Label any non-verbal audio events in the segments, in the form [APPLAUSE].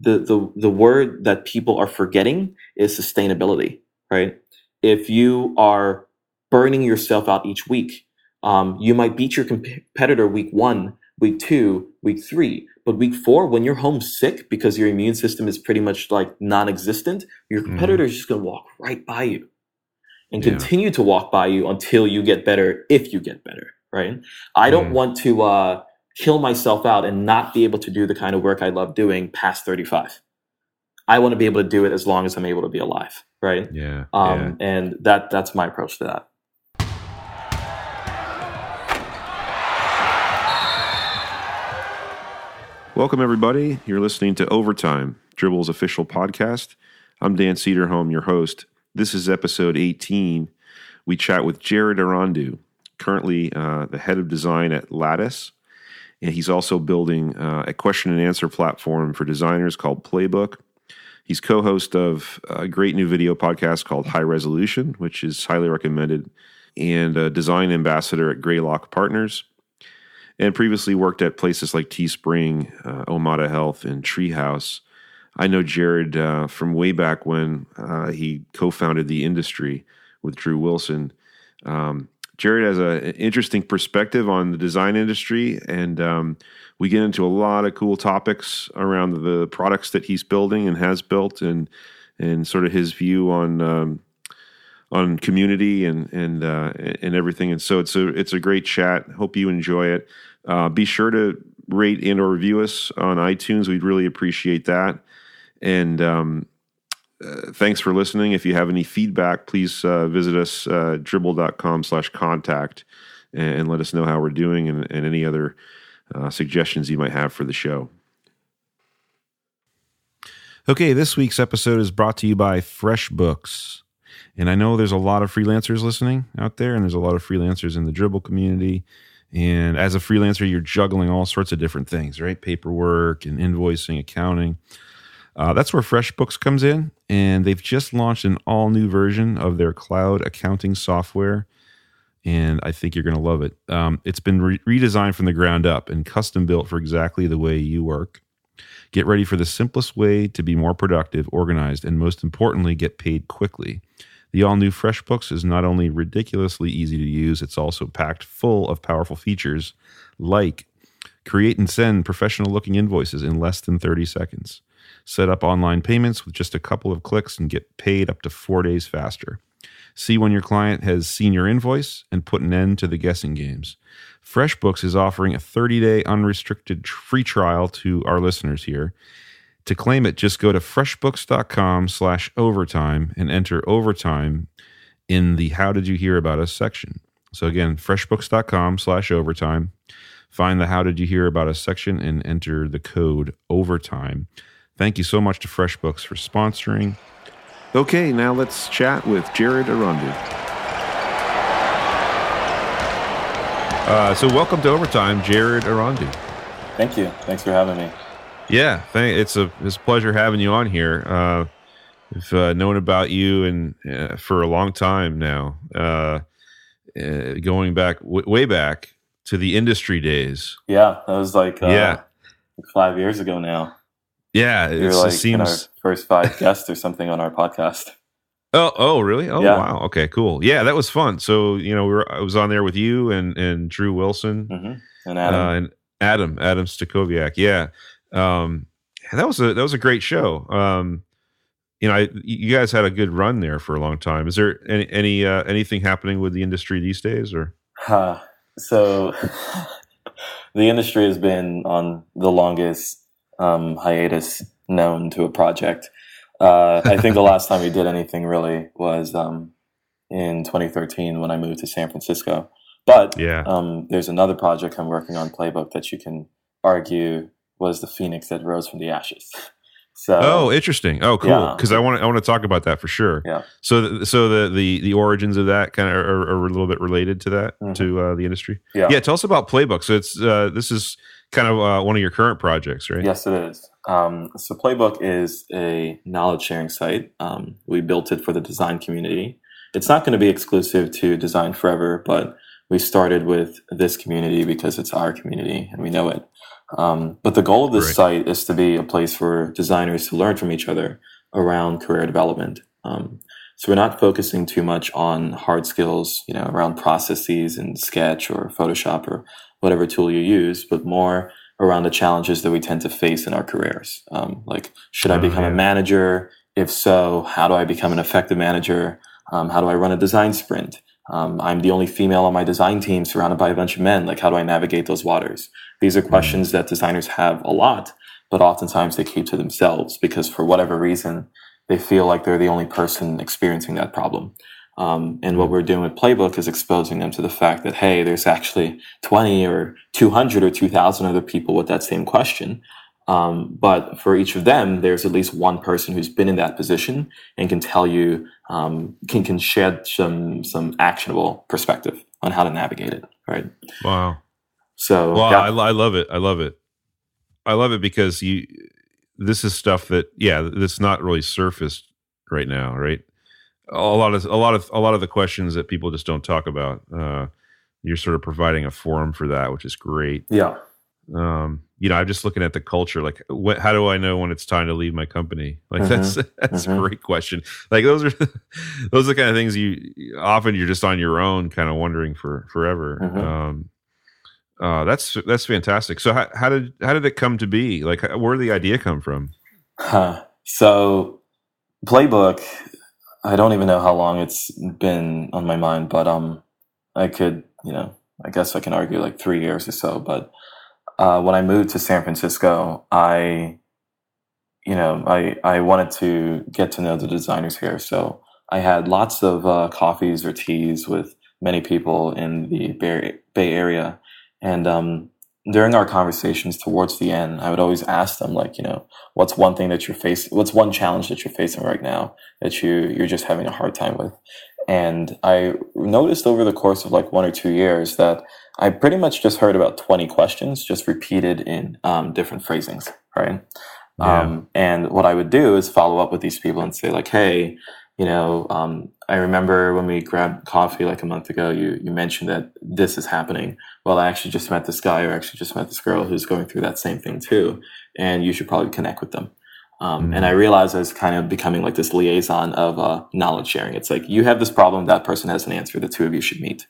the the the word that people are forgetting is sustainability, right? If you are burning yourself out each week, um, you might beat your competitor week one, week two, week three, but week four, when you're home sick because your immune system is pretty much like non-existent, your mm-hmm. competitor mm-hmm. is just going to walk right by you and yeah. continue to walk by you until you get better, if you get better, right? I don't mm. want to. Uh, kill myself out and not be able to do the kind of work I love doing past 35. I want to be able to do it as long as I'm able to be alive, right? Yeah. Um, yeah. And that that's my approach to that. Welcome, everybody. You're listening to Overtime, Dribbble's official podcast. I'm Dan Cederholm, your host. This is episode 18. We chat with Jared Erondu, currently uh, the head of design at Lattice, he's also building uh, a question and answer platform for designers called Playbook. He's co host of a great new video podcast called High Resolution, which is highly recommended, and a design ambassador at Greylock Partners. And previously worked at places like Teespring, uh, Omada Health, and Treehouse. I know Jared uh, from way back when uh, he co founded the industry with Drew Wilson. Um, Jared has an interesting perspective on the design industry, and um, we get into a lot of cool topics around the products that he's building and has built, and and sort of his view on um, on community and and uh, and everything. And so it's a it's a great chat. Hope you enjoy it. Uh, be sure to rate and or review us on iTunes. We'd really appreciate that. And um, uh, thanks for listening. If you have any feedback, please uh, visit us uh, dribbble.com slash contact and, and, let us know how we're doing and, and any other uh, suggestions you might have for the show. Okay, this week's episode is brought to you by FreshBooks. And I know there's a lot of freelancers listening out there, and there's a lot of freelancers in the dribbble community. And as a freelancer, you're juggling all sorts of different things, right? Paperwork and invoicing, accounting. Uh, that's where FreshBooks comes in, and they've just launched an all new version of their cloud accounting software. And I think you're going to love it. Um, it's been re- redesigned from the ground up and custom built for exactly the way you work. Get ready for the simplest way to be more productive, organized, and most importantly, get paid quickly. The all new FreshBooks is not only ridiculously easy to use, it's also packed full of powerful features like create and send professional looking invoices in less than 30 seconds Set up online payments with just a couple of clicks and get paid up to four days faster. See when your client has seen your invoice and put an end to the guessing games. FreshBooks is offering a 30 day unrestricted free trial to our listeners here. To claim it, just go to freshbooks.com slash overtime and enter overtime in the How Did You Hear About Us section. So again, freshbooks.com slash overtime. Find the How Did You Hear About Us section and enter the code overtime. Thank you so much to FreshBooks for sponsoring. Okay, now let's chat with Jared Erondu. Uh, so, welcome to Overtime, Jared Erondu. Thank you. Thanks for having me. Yeah, thank, it's a it's a pleasure having you on here. Uh, I've uh, known about you and uh, for a long time now, uh, uh, going back w- way back to the industry days. Yeah, that was like uh, yeah, like five years ago now. Yeah, it like seems first five guests or something on our podcast. [LAUGHS] Oh, oh, really? Oh, yeah. wow. Okay, cool. Yeah, that was fun. So, you know, we were, I was on there with you and and Drew Wilson mm-hmm. and Adam uh, and Adam Adam Stacoviak. Yeah, um, that was a that was a great show. Um, you know, I, you guys had a good run there for a long time. Is there any any uh, anything happening with the industry these days, or? Uh, so, [LAUGHS] the industry has been on the longest um, hiatus known to a project. Uh, I think the [LAUGHS] last time we did anything really was um, in 2013 when I moved to San Francisco. But yeah. um, there's another project I'm working on, Playbook, that you can argue was the phoenix that rose from the ashes. [LAUGHS] So, oh, interesting. Oh, cool. Because yeah. I want to I want to talk about that for sure. Yeah. So, so the the the origins of that kind of are, are a little bit related to that mm-hmm. to uh, the industry. Yeah. Yeah. Tell us about Playbook. So it's uh, this is kind of uh, one of your current projects, right? Yes, it is. Um, so Playbook is a knowledge sharing site. Um, we built it for the design community. It's not going to be exclusive to Design Forever, but we started with this community because it's our community and we know it. Um, but the goal of this Right. site is to be a place for designers to learn from each other around career development. Um, so we're not focusing too much on hard skills, you know, around processes and Sketch or Photoshop or whatever tool you use, but more around the challenges that we tend to face in our careers. Um, like, should I Oh, become yeah. a manager? If so, how do I become an effective manager? Um, how do I run a design sprint? Um, I'm the only female on my design team surrounded by a bunch of men. Like, how do I navigate those waters? These are questions that designers have a lot, but oftentimes they keep to themselves because for whatever reason, they feel like they're the only person experiencing that problem. Um, and what we're doing with Playbook is exposing them to the fact that, hey, there's actually 20 or 200 or 2,000 other people with that same question. Um, but for each of them, there's at least one person who's been in that position and can tell you, um, can, can shed some, some actionable perspective on how to navigate it. Right. Wow. So, Well, yeah. I, I love it. I love it. I love it because you. This is stuff that yeah, that's not really surfaced right now, right? A lot of a lot of a lot of the questions that people just don't talk about. Uh, you're sort of providing a forum for that, which is great. yeah. Um, you know, I'm just looking at the culture. Like, what, how do I know when it's time to leave my company? Like, Mhm. that's [LAUGHS] that's Mhm. a great question. Like, those are [LAUGHS] those are the kind of things you often you're just on your own, kind of wondering for forever. Mhm. Um, uh, that's that's fantastic. So, how, how did how did it come to be? Like, where did the idea come from? Huh. So, playbook. I don't even know how long it's been on my mind, but um, I could, you know, I guess I can argue like three years or so. But uh, when I moved to San Francisco, I, you know, I I wanted to get to know the designers here, so I had lots of uh, coffees or teas with many people in the Bay, Bay Area, and um, during our conversations towards the end, I would always ask them, like, you know, what's one thing that you're facing? What's one challenge that you're facing right now that you you're just having a hard time with? And I noticed over the course of like one or two years that I pretty much just heard about 20 questions just repeated in um, different phrasings, right? Yeah. Um, and what I would do is follow up with these people and say, like, hey, you know, um, I remember when we grabbed coffee like a month ago, you, you mentioned that this is happening. Well, I actually just met this guy or actually just met this girl who's going through that same thing too. And you should probably connect with them. Um. And I realized I was kind of becoming like this liaison of uh, knowledge sharing. It's like you have this problem, that person has an answer, the two of you should meet.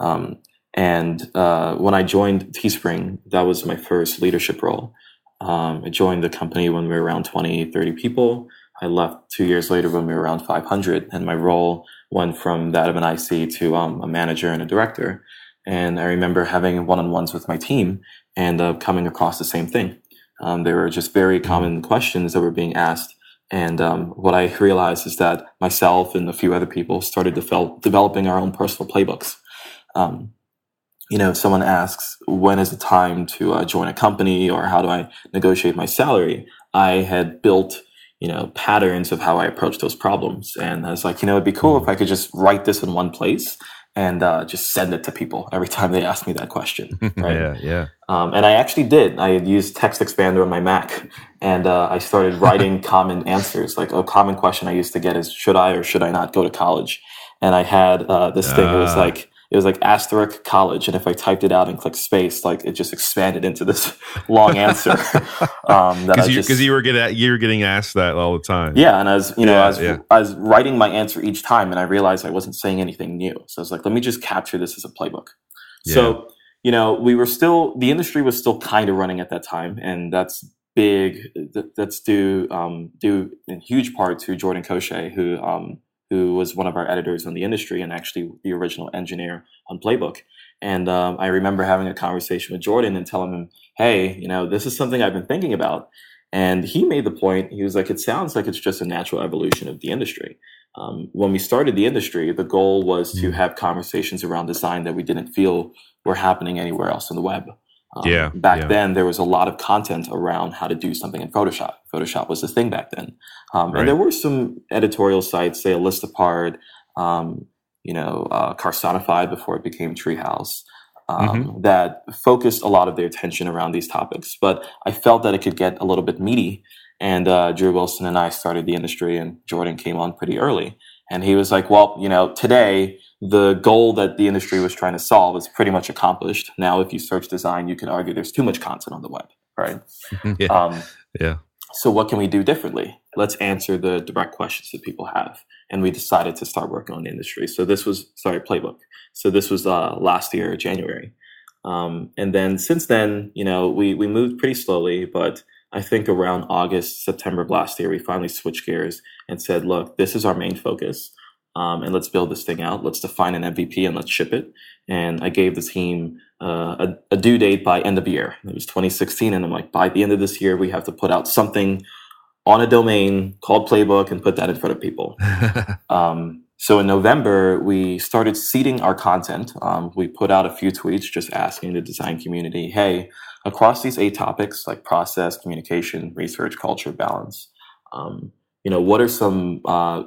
Um, and uh, when I joined Teespring, that was my first leadership role. Um, I joined the company when we were around 20, 30 people. I left two years later when we were around 500, and my role went from that of an IC to um, a manager and a director. And I remember having one on ones with my team and uh, coming across the same thing. Um, there were just very common questions that were being asked. And um, what I realized is that myself and a few other people started devel- developing our own personal playbooks. Um, you know, if someone asks, when is the time to uh, join a company or how do I negotiate my salary? I had built, you know, patterns of how I approach those problems. And I was like, you know, it'd be cool if I could just write this in one place and uh, just send it to people every time they ask me that question. [LAUGHS] Right. yeah, yeah. Um, and I actually did. I had used Text Expander on my Mac, and uh, I started [LAUGHS] writing common answers. Like a common question I used to get is, "Should I or should I not go to college?" And I had uh, this thing. It was Ah. like it was like asterisk college, and if I typed it out and clicked space, like it just expanded into this [LAUGHS] long answer. [LAUGHS] um, Because you, you were getting you were getting asked that all the time. yeah, and as you know, Yeah, I was yeah. I was writing my answer each time, and I realized I wasn't saying anything new. So I was like, let me just capture this as a playbook. So you know, we were still the industry was still kind of running at that time, and that's big. that- That's due um, due in huge part to Jordan Cochet, who um, who was one of our editors in the industry and actually the original engineer on Playbook. And um, I remember having a conversation with Jordan and telling him, "Hey, you know, this is something I've been thinking about." And he made the point. He was like, "It sounds like it's just a natural evolution of the industry." Um, when we started the industry, the goal was to Mm. have conversations around design that we didn't feel were happening anywhere else on the web. Um, Yeah, Back yeah. then, there was a lot of content around how to do something in Photoshop. Photoshop was the thing back then. Um, Right. And there were some editorial sites, say Listapart, um, you know, uh, Carsonified before it became Treehouse, um, Mm-hmm. that focused a lot of their attention around these topics. But I felt that it could get a little bit meaty. And uh, Drew Wilson and I started the industry, and Jordan came on pretty early. And he was like, well, you know, today, the goal that the industry was trying to solve is pretty much accomplished. Now, if you search design, you can argue there's too much content on the web. right? [LAUGHS] yeah. Um, yeah. so what can we do differently? Let's answer the direct questions that people have. And we decided to start working on the industry. So this was sorry, playbook. So this was uh, last year, January. Um, and then since then, you know, we we moved pretty slowly, but I think around August, September of last year, we finally switched gears and said, look, this is our main focus. Um, and let's build this thing out. Let's define an MVP and let's ship it. And I gave the team uh, a, a, due date by end of year. It was 2016, and I'm like, by the end of this year, we have to put out something on a domain called Playbook and put that in front of people. [LAUGHS] um, so in November, we started seeding our content. Um, we put out a few tweets just asking the design community, hey, across these eight topics like process, communication, research, culture, balance, um, you know, what are some uh,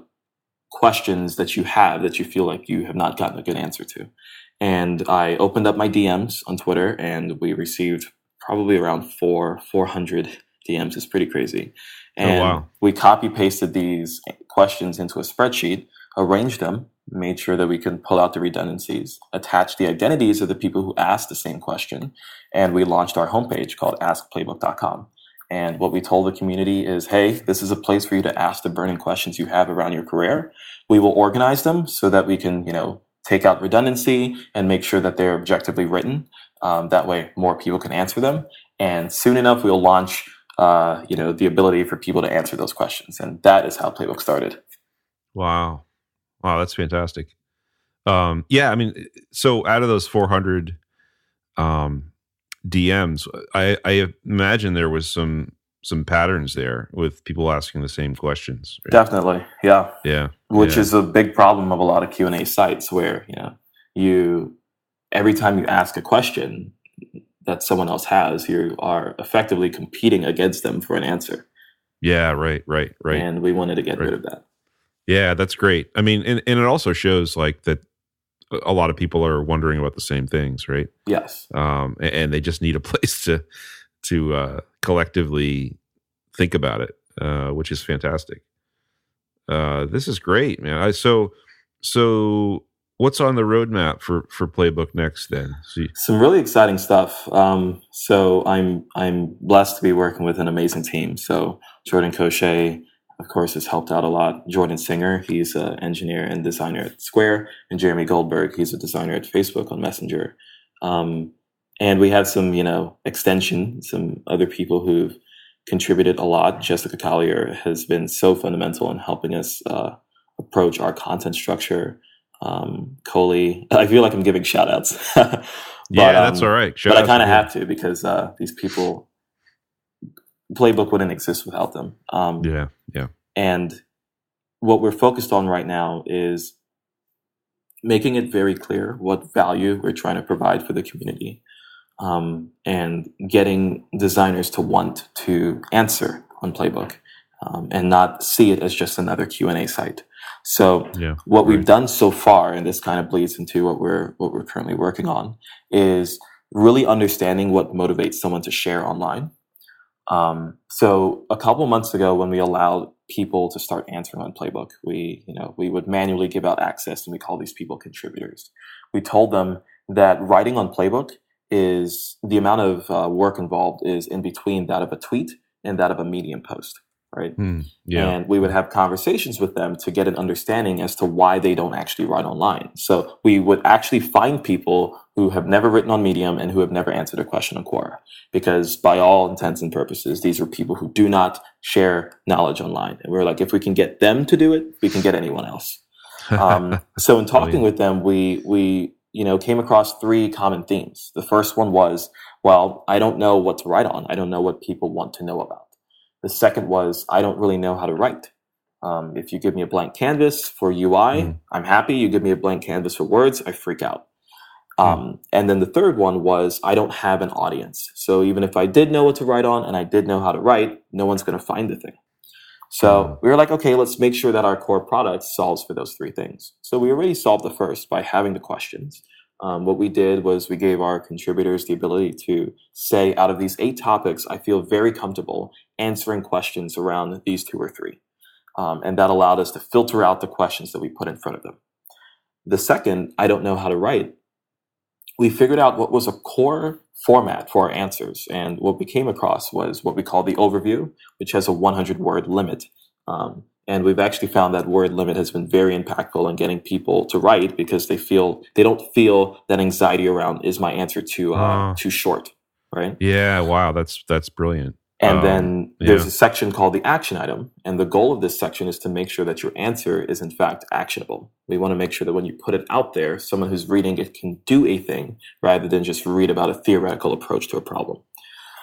questions that you have that you feel like you have not gotten a good answer to? And I opened up my DMs on Twitter, and we received probably around four, 400 DMs. It's pretty crazy. Oh, And wow. we copy pasted these questions into a spreadsheet, arranged them, made sure that we can pull out the redundancies, attach the identities of the people who asked the same question, and we launched our homepage called askplaybook.com. And what we told the community is, hey, this is a place for you to ask the burning questions you have around your career. We will organize them so that we can, you know, take out redundancy and make sure that they're objectively written. Um, that way, more people can answer them. And soon enough, we'll launch, uh, you know, the ability for people to answer those questions. And that is how Playbook started. Wow. Wow, that's fantastic. Um, yeah, I mean, so out of those 400 um, DMs, I, I imagine there was some some patterns there with people asking the same questions. right? Definitely, yeah. Yeah. Which Yeah. is a big problem of a lot of Q and A sites, where you know you every time you ask a question that someone else has, you are effectively competing against them for an answer. Yeah, right, right, right. And we wanted to get Right. rid of that. Yeah, that's great. I mean, and, and it also shows like that a lot of people are wondering about the same things, right? Yes. Um, a- and they just need a [LAUGHS] place to to uh, collectively think about it, uh, which is fantastic. Uh, this is great, man. I, so so what's on the roadmap for for Playbook next? Then, See, Some really exciting stuff. Um, so I'm I'm blessed to be working with an amazing team. So Jordan Cochet, of course, has helped out a lot. Jordan Singer, he's an engineer and designer at Square, and Jeremy Goldberg, he's a designer at Facebook on Messenger. Um, and we have some, you know, extension, some other people who've contributed a lot. Jessica Collier has been so fundamental in helping us uh, approach our content structure. Um, Coley, [LAUGHS] I feel like I'm giving shout outs. [LAUGHS] but, yeah, that's um, all right. Shout but I kind of have to because uh, these people, playbook wouldn't exist without them. Um, Yeah, yeah, and what we're focused on right now is making it very clear what value we're trying to provide for the community um, and getting designers to want to answer on playbook um, and not see it as just another q&a site so yeah. what we've done so far, and this kind of bleeds into what we're what we're currently working on, is really understanding what motivates someone to share online. Um, so a couple months ago, when we allowed people to start answering on Playbook, we you know we would manually give out access, and we call these people contributors. We told them that writing on Playbook is the amount of uh, work involved is in between that of a tweet and that of a Medium post, right? Hmm, yeah. And we would have conversations with them to get an understanding as to why they don't actually write online. So we would actually find people who have never written on Medium and who have never answered a question on Quora. Because by all intents and purposes, these are people who do not share knowledge online. And we're like, if we can get them to do it, we can get anyone else. Um, [LAUGHS] so in talking with them, we we you know came across three common themes. The first one was, well, I don't know what to write on. I don't know what people want to know about. The second was, I don't really know how to write. Um, if you give me a blank canvas for UI, Mhm. I'm happy. You give me a blank canvas for words, I freak out. Um, and then the third one was, I don't have an audience. So even if I did know what to write on and I did know how to write, no one's going to find the thing. So we were like, okay, let's make sure that our core product solves for those three things. So we already solved the first by having the questions. Um, what we did was we gave our contributors the ability to say, out of these eight topics, I feel very comfortable answering questions around these two or three. Um, and that allowed us to filter out the questions that we put in front of them. The second, I don't know how to write, we figured out what was a core format for our answers. And what we came across was what we call the overview, which has a 100 word limit. Um, and we've actually found that word limit has been very impactful in getting people to write because they feel they don't feel that anxiety around is my answer too uh, oh. too short, right? Yeah, wow, that's that's brilliant. And um, then there's yeah. a section called the action item. And the goal of this section is to make sure that your answer is in fact actionable. We want to make sure that when you put it out there, someone who's reading it can do a thing rather than just read about a theoretical approach to a problem.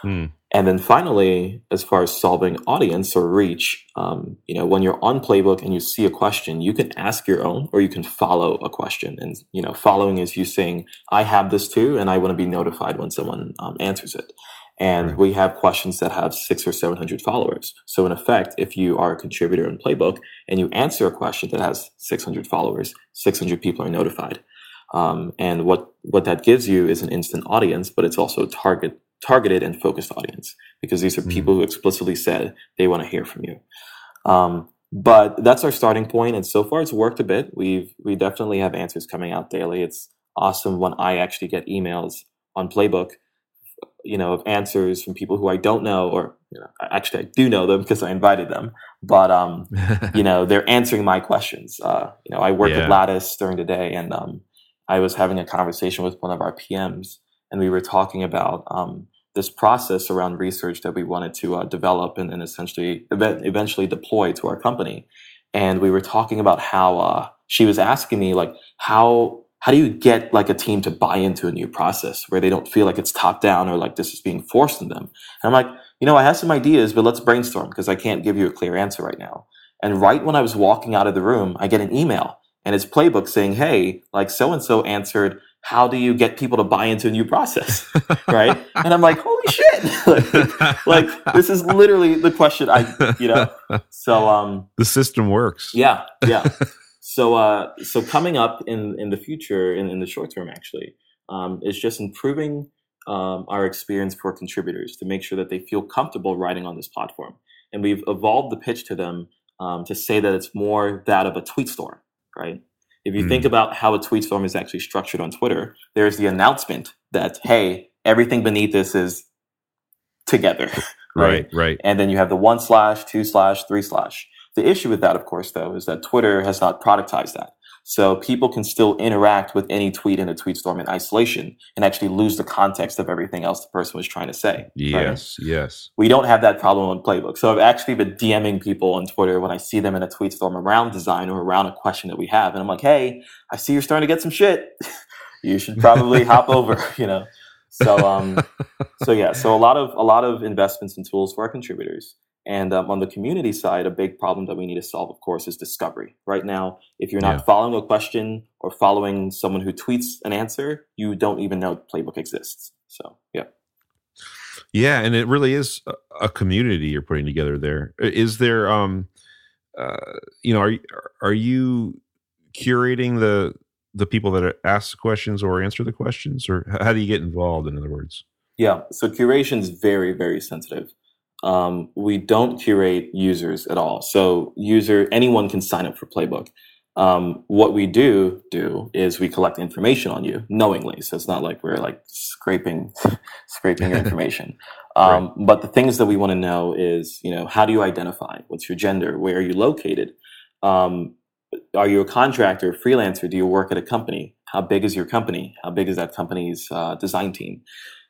Hmm. And then finally, as far as solving audience or reach, um, you know, when you're on Playbook and you see a question, you can ask your own or you can follow a question. And, you know, following is you saying, I have this too, and I want to be notified when someone um, answers it. And we have questions that have six or 700 followers. So in effect, if you are a contributor in Playbook and you answer a question that has 600 followers, 600 people are notified. Um, and what, what that gives you is an instant audience, but it's also target, targeted and focused audience because these are mm-hmm. people who explicitly said they want to hear from you. Um, but that's our starting point, and so far it's worked a bit. We've we definitely have answers coming out daily. It's awesome when I actually get emails on Playbook you know, of answers from people who I don't know, or you know, actually I do know them [LAUGHS] because I invited them, but um, [LAUGHS] you know, they're answering my questions. Uh, you know, I work yeah. with Lattice during the day, and um, I was having a conversation with one of our PMs, and we were talking about um, this process around research that we wanted to uh, develop and, and essentially ev- eventually deploy to our company. And we were talking about how uh, she was asking me like how how do you get like a team to buy into a new process where they don't feel like it's top down or like this is being forced on them? And I'm like, you know, I have some ideas, but let's brainstorm because I can't give you a clear answer right now. And right when I was walking out of the room, I get an email and it's playbook saying, Hey, like so and so answered, how do you get people to buy into a new process? [LAUGHS] right. and I'm like, holy shit. like, [LAUGHS] like, this is literally the question I, you know, [LAUGHS] so, um, the system works. Yeah. Yeah. So, uh, so coming up in, in the future, in, in the short term, actually, um, is just improving um, our experience for contributors to make sure that they feel comfortable writing on this platform. And we've evolved the pitch to them um, to say that it's more that of a tweet storm, right? If you mm. think about how a tweet storm is actually structured on Twitter, there's the announcement that, hey, everything beneath this is together. [LAUGHS] right, right. right. And then you have the one slash, two slash, three slash. The issue with that, of course, though, is that Twitter has not productized that. So people can still interact with any tweet in a tweet storm in isolation and actually lose the context of everything else the person was trying to say. Yes, right? yes. We don't have that problem on Playbook. So I've actually been DMing people on Twitter when I see them in a tweet storm around design or around a question that we have. And I'm like, hey, I see you're starting to get some shit. [LAUGHS] you should probably hop [LAUGHS] over, you know. So um so yeah, so a lot of a lot of investments and tools for our contributors. And um, on the community side, a big problem that we need to solve, of course, is discovery. Right now, if you're not yeah. following a question or following someone who tweets an answer, you don't even know the Playbook exists. So, yeah. Yeah, and it really is a community you're putting together there. Is there, um, uh, you know, are are you curating the the people that ask questions or answer the questions, or how do you get involved? In other words, yeah. So curation is very very sensitive um, we don't curate users at all. So user anyone can sign up for Playbook. Um, what we do do is we collect information on you knowingly. So it's not like we're like scraping [LAUGHS] scraping your information. [LAUGHS] Um, right. But the things that we want to know is, you know, how do you identify? What's your gender? Where are you located? Um, are you a contractor, freelancer? Do you work at a company? How big is your company? How big is that company's uh, design team?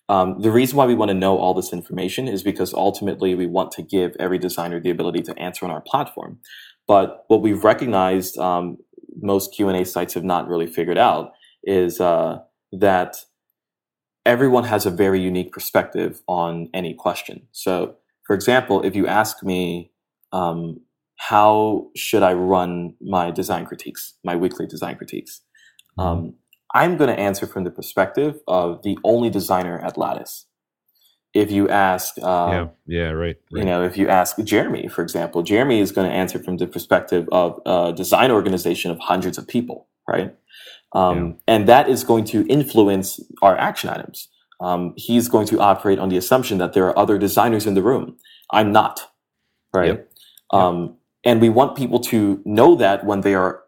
Um, the reason why we want to know all this information is because ultimately we want to give every designer the ability to answer on our platform. But what we've recognized, um, most Q and A sites have not really figured out, is uh, that everyone has a very unique perspective on any question. So, for example, if you ask me, um, how should I run my design critiques, my weekly design critiques? Um, I'm going to answer from the perspective of the only designer at Lattice. If you ask, uh, yeah, yeah, right, right, You know, if you ask Jeremy, for example, Jeremy is going to answer from the perspective of a design organization of hundreds of people, right? Um, yeah. And that is going to influence our action items. Um, he's going to operate on the assumption that there are other designers in the room. I'm not, right? Yep. Um, and we want people to know that when they are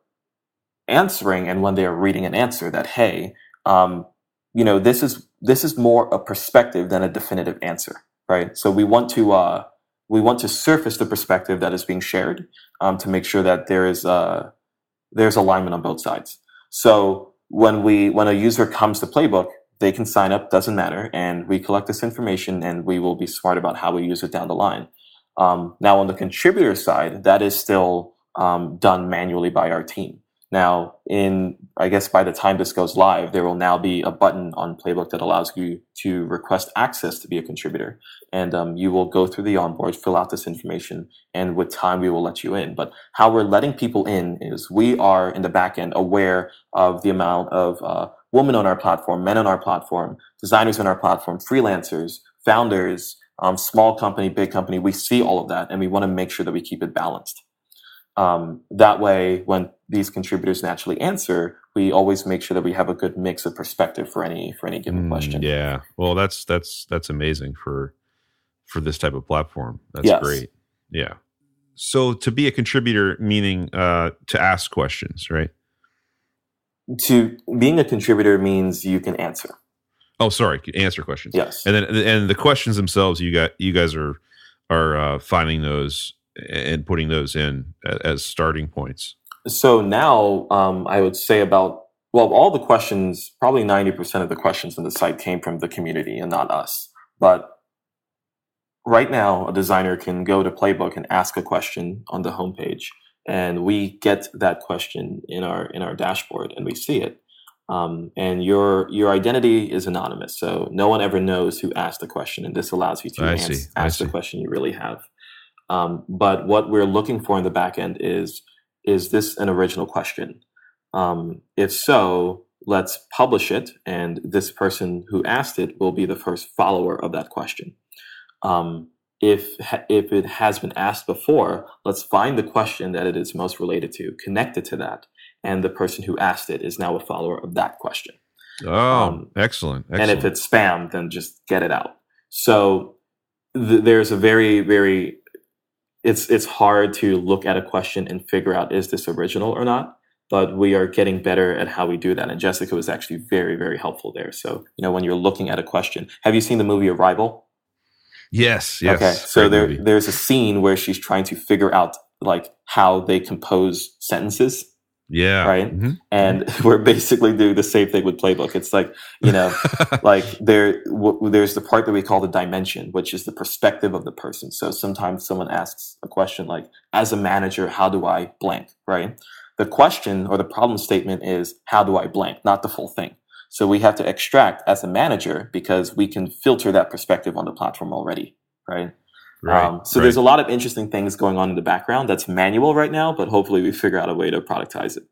answering and when they are reading an answer that, hey, um, you know, this is this is more a perspective than a definitive answer, right? So we want to uh, we want to surface the perspective that is being shared um, to make sure that there is uh, there's alignment on both sides. So when we when a user comes to Playbook, they can sign up, doesn't matter, and we collect this information and we will be smart about how we use it down the line. Um, now on the contributor side, that is still um, done manually by our team. Now, in I guess by the time this goes live, there will now be a button on Playbook that allows you to request access to be a contributor, and um, you will go through the onboard, fill out this information, and with time we will let you in. But how we're letting people in is we are in the back end aware of the amount of uh, women on our platform, men on our platform, designers on our platform, freelancers, founders, um, small company, big company. We see all of that, and we want to make sure that we keep it balanced. Um, that way, when these contributors naturally answer, we always make sure that we have a good mix of perspective for any for any given mm, question. Yeah, well, that's that's that's amazing for for this type of platform. That's yes. great. Yeah. So to be a contributor, meaning uh, to ask questions, right? To being a contributor means you can answer. Oh, sorry, answer questions. Yes, and then and the questions themselves, you got you guys are are uh, finding those and putting those in as starting points? So now um, I would say about, well, all the questions, probably 90% of the questions in the site came from the community and not us. But right now, a designer can go to Playbook and ask a question on the homepage. And we get that question in our in our dashboard and we see it. Um, and your your identity is anonymous, so no one ever knows who asked the question, and this allows you to ans- ask the question you really have. Um, but what we're looking for in the back end is is this an original question? Um, if so, let's publish it, and this person who asked it will be the first follower of that question. Um, if if it has been asked before, let's find the question that it is most related to, connected to that, and the person who asked it is now a follower of that question. Oh, um, excellent, excellent! And if it's spam, then just get it out. So th- there's a very very it's it's hard to look at a question and figure out is this original or not? But we are getting better at how we do that and jessica was actually very very helpful there. So you know when you're looking at a question have you seen the movie arrival? Yes yes. Okay so there there's a scene where she's trying to figure out like how they compose sentences yeah. Right. Mm-hmm. And [LAUGHS] we're basically doing the same thing with Playbook. It's like, you know, [LAUGHS] like there, w- there's the part that we call the dimension, which is the perspective of the person. So sometimes someone asks a question like, as a manager, how do I blank? Right. The question or the problem statement is, how do I blank? Not the full thing. So we have to extract as a manager because we can filter that perspective on the platform already. Right. Right, um, so right. there's a lot of interesting things going on in the background that's manual right now, but hopefully we figure out a way to productize it.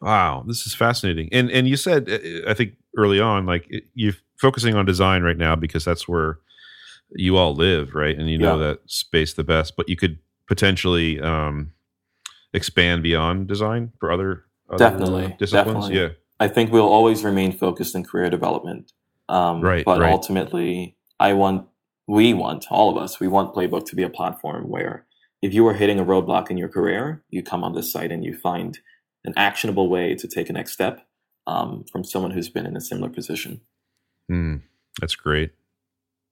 Wow, this is fascinating. And and you said uh, I think early on like you're focusing on design right now because that's where you all live, right? And you know yeah. that space the best, but you could potentially um, expand beyond design for other, other definitely disciplines. Definitely. Yeah, I think we'll always remain focused in career development. Um, right, but right. ultimately, I want we want, all of us, we want Playbook to be a platform where if you are hitting a roadblock in your career, you come on this site and you find an actionable way to take a next step um, from someone who's been in a similar position. Mm, that's great.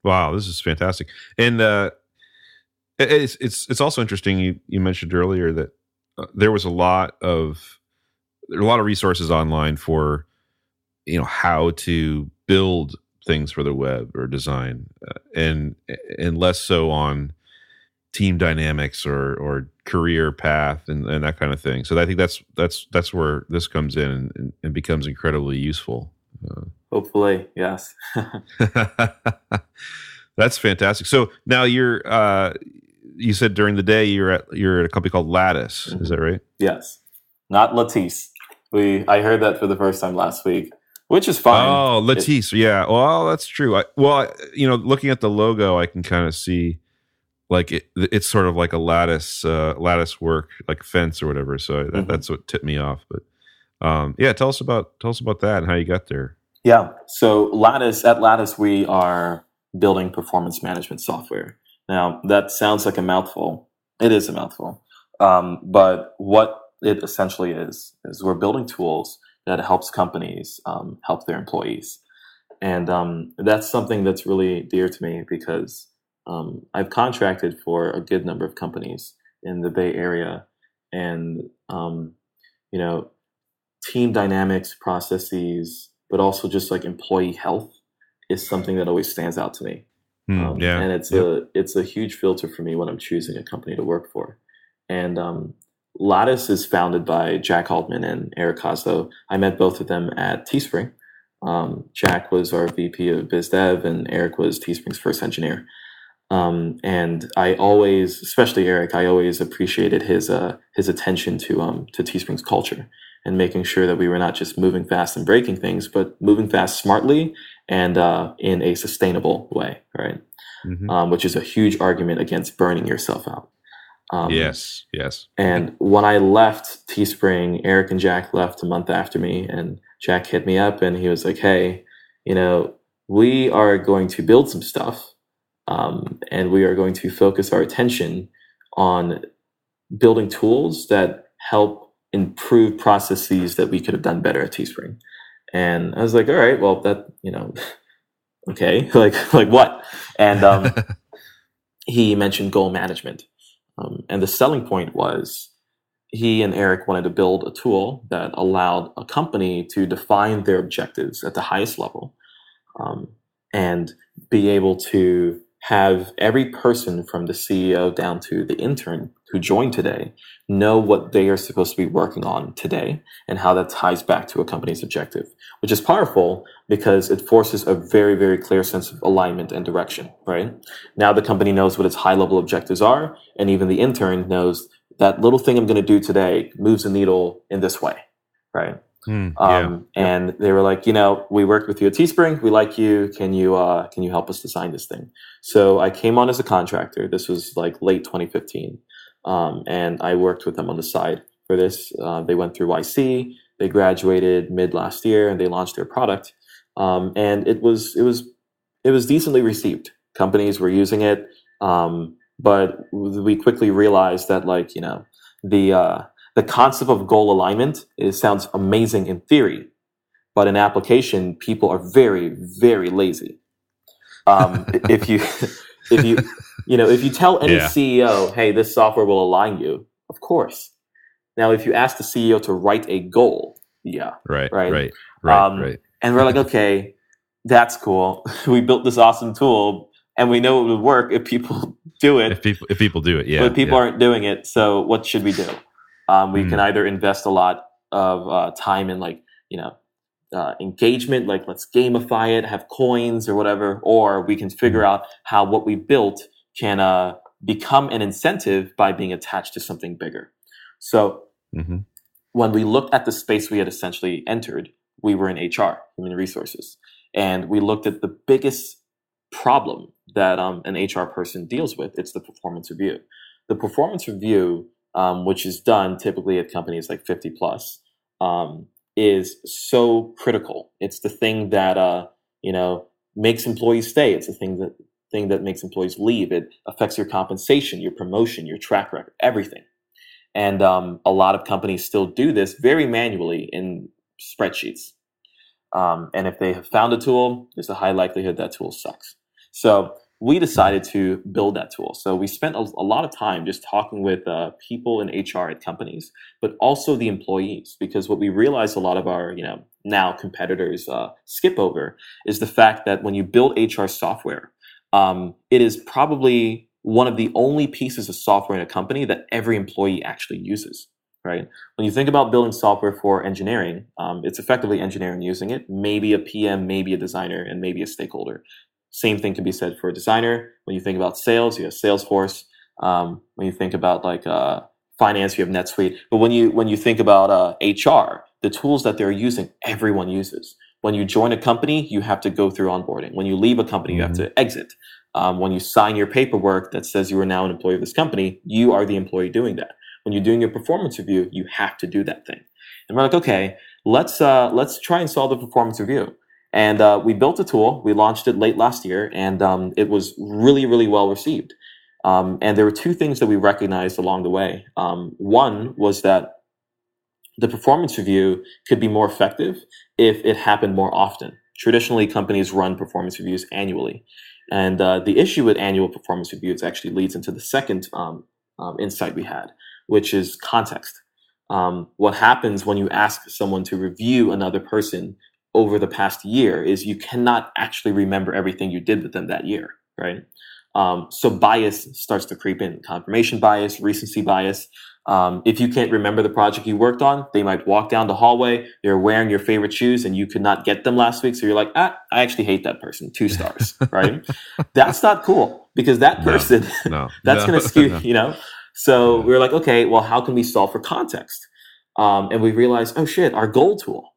Wow, this is fantastic. And uh, it's it's it's also interesting. You you mentioned earlier that uh, there was a lot of there are a lot of resources online for you know how to build things for the web or design, uh, and and less so on team dynamics or or career path and, and that kind of thing. So I think that's that's that's where this comes in and, and becomes incredibly useful. Uh, Hopefully, yes. [LAUGHS] [LAUGHS] that's fantastic. So now you're uh, you said during the day you're at you're at a company called Lattice. Mm-hmm. Is that right? Yes, not Lattice. We I heard that for the first time last week which is fine. Oh, Lattice, it, yeah. Well, that's true. I, well, I, you know, looking at the logo, I can kind of see like it, it's sort of like a lattice, uh, lattice work, like fence or whatever. So mm-hmm. that's what tipped me off. But um, yeah, tell us about tell us about that and how you got there. Yeah. So Lattice at Lattice, we are building performance management software. Now that sounds like a mouthful. It is a mouthful. Um, but what it essentially is is we're building tools that helps companies um, help their employees. and um, that's something that's really dear to me because um, I've contracted for a good number of companies in the Bay Area, and um, you know, team dynamics, processes, but also just like employee health is something that always stands out to me. Mm, Um, yeah. and it's Yep. a it's a huge filter for me when I'm choosing a company to work for. And um, Lattice is founded by Jack Altman and Eric Koslow. I met both of them at Teespring. Um, Jack was our VP of Biz Dev, and Eric was Teespring's first engineer. Um, and I always, especially Eric, I always appreciated his uh, his attention to um, to Teespring's culture and making sure that we were not just moving fast and breaking things, but moving fast smartly and uh, in a sustainable way, right? Mhm. Um, which is a huge argument against burning yourself out. Um, yes. Yes. And when I left Teespring, Eric and Jack left a month after me, and Jack hit me up and he was like, "Hey, you know, we are going to build some stuff, um, and we are going to focus our attention on building tools that help improve processes that we could have done better at Teespring." And I was like, "All right, well, that you know, [LAUGHS] okay, [LAUGHS] like like what?" And um, [LAUGHS] he mentioned goal management. Um, and the selling point was he and Eric wanted to build a tool that allowed a company to define their objectives at the highest level um, and be able to have every person from the CEO down to the intern who joined today know what they are supposed to be working on today and how that ties back to a company's objective, which is powerful because it forces a very, very clear sense of alignment and direction, right? Now the company knows what its high level objectives are, and even the intern knows that little thing I'm going to do today moves the needle in this way, right? Mm, yeah. Um, and they were like, you know, we worked with you at Teespring. We like you. Can you uh, can you help us design this thing? So I came on as a contractor. This was like late 2015, um, and I worked with them on the side for this. Uh, they went through YC. They graduated mid last year, and they launched their product. Um, and it was it was it was decently received. Companies were using it, um, but we quickly realized that like you know the uh, the concept of goal alignment it sounds amazing in theory, but in application, people are very very lazy. Um, [LAUGHS] if you if you you know if you tell any Yeah. CEO, hey, this software will align you, of course. Now, if you ask the CEO to write a goal, yeah, right. right. Right. Right. Um, right. and we're like, okay, that's cool. [LAUGHS] we built this awesome tool, and we know it would work if people [LAUGHS] do it If people if people do it, yeah. but people yeah. aren't doing it. So what should we do? Um, we Hmm. can either invest a lot of uh, time in like you know uh, engagement, like let's gamify it, have coins or whatever, or we can figure Hmm. out how what we built can uh, become an incentive by being attached to something bigger. So Mhm. when we looked at the space we had essentially entered, we were in HR, human resources, and we looked at the biggest problem that um, an HR person deals with. It's the performance review. The performance review, um, which is done typically at companies like 50 plus, um, is so critical. It's the thing that uh, you know makes employees stay. It's the thing that thing that makes employees leave. It affects your compensation, your promotion, your track record, everything. And um, a lot of companies still do this very manually in spreadsheets. Um, and if they have found a tool, there's a high likelihood that tool sucks. So we decided to build that tool. So we spent a, a lot of time just talking with uh, people in HR at companies, but also the employees, because what we realized a lot of our, you know, now competitors uh, skip over is the fact that when you build HR software, um, it is probably one of the only pieces of software in a company that every employee actually uses. Right? When you think about building software for engineering, um, it's effectively engineering using it. Maybe a PM, maybe a designer, and maybe a stakeholder. Same thing can be said for a designer. When you think about sales, you have Salesforce. Um, when you think about like uh, finance, you have NetSuite. But when you when you think about uh, HR, the tools that they're using, everyone uses. When you join a company, you have to go through onboarding. When you leave a company, you have to exit. Um, when you sign your paperwork that says you are now an employee of this company, you are the employee doing that. When you're doing your performance review, you have to do that thing. And we're like, okay, let's uh, let's try and solve the performance review. And uh, we built a tool. We launched it late last year, and um, it was really, really well received. Um, and there were two things that we recognized along the way. Um, one was that the performance review could be more effective if it happened more often, Traditionally, companies run performance reviews annually. And uh, the issue with annual performance reviews actually leads into the second um, um, insight we had, which is context. Um, what happens when you ask someone to review another person over the past year is you cannot actually remember everything you did with them that year, right? Um, so bias starts to creep in, confirmation bias, recency bias. Um, if you can't remember the project you worked on, they might walk down the hallway. They're wearing your favorite shoes and you could not get them last week. So you're like, ah, I actually hate that person. Two stars, [LAUGHS] right? That's not cool because that person, no, [LAUGHS] no, that's [LAUGHS] no, going to skew, you know? So we are like, okay, well, how can we solve for context? Um, and we realized, oh shit, our goal tool.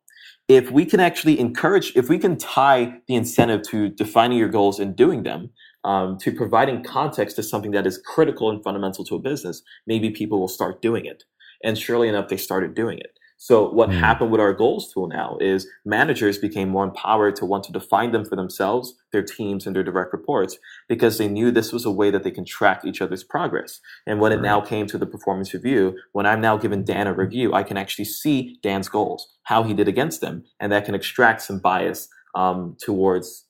If we can actually encourage, if we can tie the incentive to defining your goals and doing them, um, to providing context to something that is critical and fundamental to a business, maybe people will start doing it. And surely enough, they started doing it. So what mm. happened with our goals tool now is managers became more empowered to want to define them for themselves, their teams, and their direct reports because they knew this was a way that they can track each other's progress. And when right. it now came to the performance review, when I'm now giving Dan a review, I can actually see Dan's goals, how he did against them, and that can extract some bias um, towards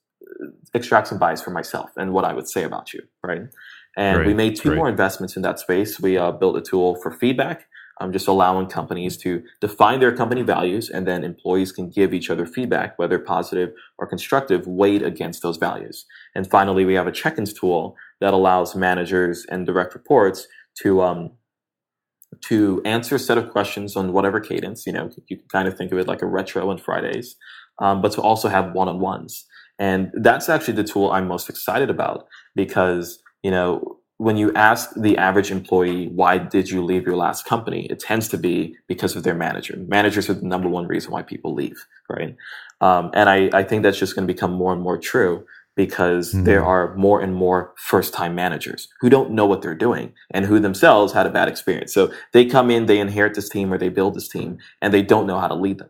extract some bias for myself and what I would say about you, right? And we made two more investments in that space. We uh, built a tool for feedback, um, just allowing companies to define their company values, and then employees can give each other feedback, whether positive or constructive, weighed against those values. And finally, we have a check-ins tool that allows managers and direct reports to um, to answer a set of questions on whatever cadence. You know, you can kind of think of it like a retro on Fridays, um, but to also have one-on-ones. And that's actually the tool I'm most excited about because, you know, when you ask the average employee, why did you leave your last company? It tends to be because of their manager. Managers are the number one reason why people leave, right? Um, and I, I think that's just going to become more and more true because mm-hmm. there are more and more first time managers who don't know what they're doing and who themselves had a bad experience. So they come in, they inherit this team or they build this team and they don't know how to lead them.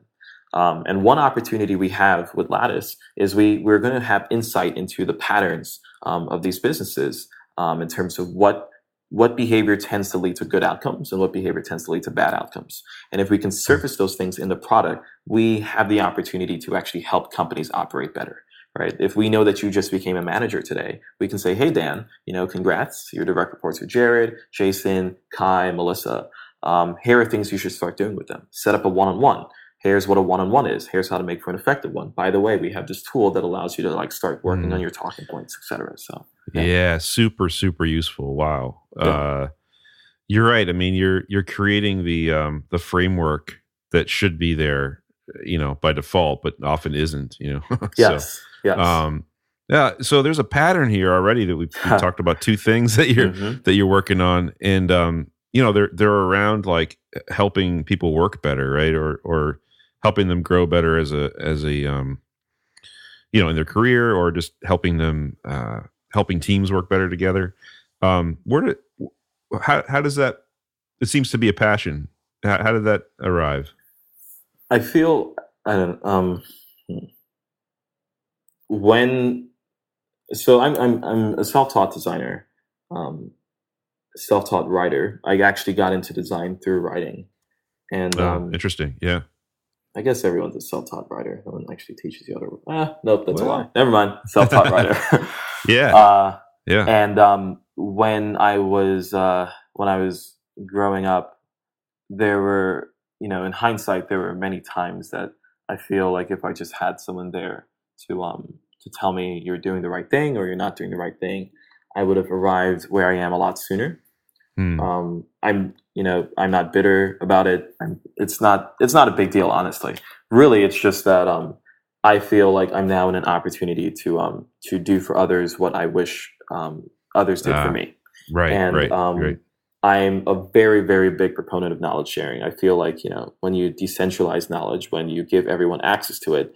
Um, and one opportunity we have with Lattice is we we're going to have insight into the patterns um, of these businesses um, in terms of what what behavior tends to lead to good outcomes and what behavior tends to lead to bad outcomes. And if we can surface those things in the product, we have the opportunity to actually help companies operate better. Right. If we know that you just became a manager today, we can say, Hey, Dan, you know, congrats. Your direct reports are Jared, Jason, Kai, Melissa. Um, here are things you should start doing with them. Set up a one-on-one here's what a one-on-one is here's how to make for an effective one by the way we have this tool that allows you to like start working mm. on your talking points etc so yeah. yeah. super super useful wow yeah. uh, you're right i mean you're you're creating the um the framework that should be there you know by default but often isn't you know [LAUGHS] yes so, yes um yeah so there's a pattern here already that we've, we [LAUGHS] talked about two things that you're mm-hmm. that you're working on and um you know they're they're around like helping people work better right or or helping them grow better as a as a um, you know in their career or just helping them uh, helping teams work better together. Um, where did how how does that? It seems to be a passion. How, how did that arrive? I feel I don't um when so I'm I'm I'm a self-taught designer, um, self-taught writer. I actually got into design through writing, and oh, um, interesting, yeah. I guess everyone's a self-taught writer. No one actually teaches you how to. Ah, nope, that's well. a lie. Never mind. Self-taught writer. [LAUGHS] [LAUGHS] yeah. Uh, yeah. And um, when I was uh, when I was growing up, there were you know in hindsight there were many times that I feel like if I just had someone there to um to tell me you're doing the right thing or you're not doing the right thing, I would have arrived where I am a lot sooner. Mm. Um, I'm, you know, I'm not bitter about it. I'm, it's not, it's not a big deal, honestly. Really, it's just that um, I feel like I'm now in an opportunity to um, to do for others what I wish um, others did for ah, me. Right, and, right, um, right. I'm a very, very big proponent of knowledge sharing. I feel like you know when you decentralize knowledge, when you give everyone access to it,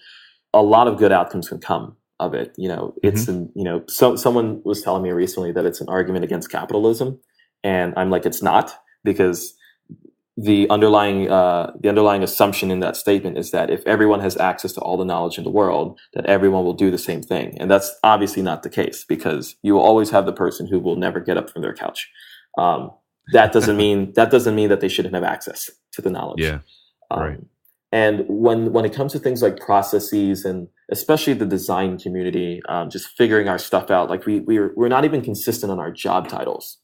a lot of good outcomes can come of it. You know, it's mm-hmm. an you know, so someone was telling me recently that it's an argument against capitalism and I'm like, it's not because the underlying uh, the underlying assumption in that statement is that if everyone has access to all the knowledge in the world, that everyone will do the same thing, and that's obviously not the case because you will always have the person who will never get up from their couch. Um, that [LAUGHS] doesn't mean that doesn't mean that they shouldn't have access to the knowledge. Yeah, um, right. and when when it comes to things like processes and especially the design community, um, just figuring our stuff out, like we we're we're not even consistent on our job titles,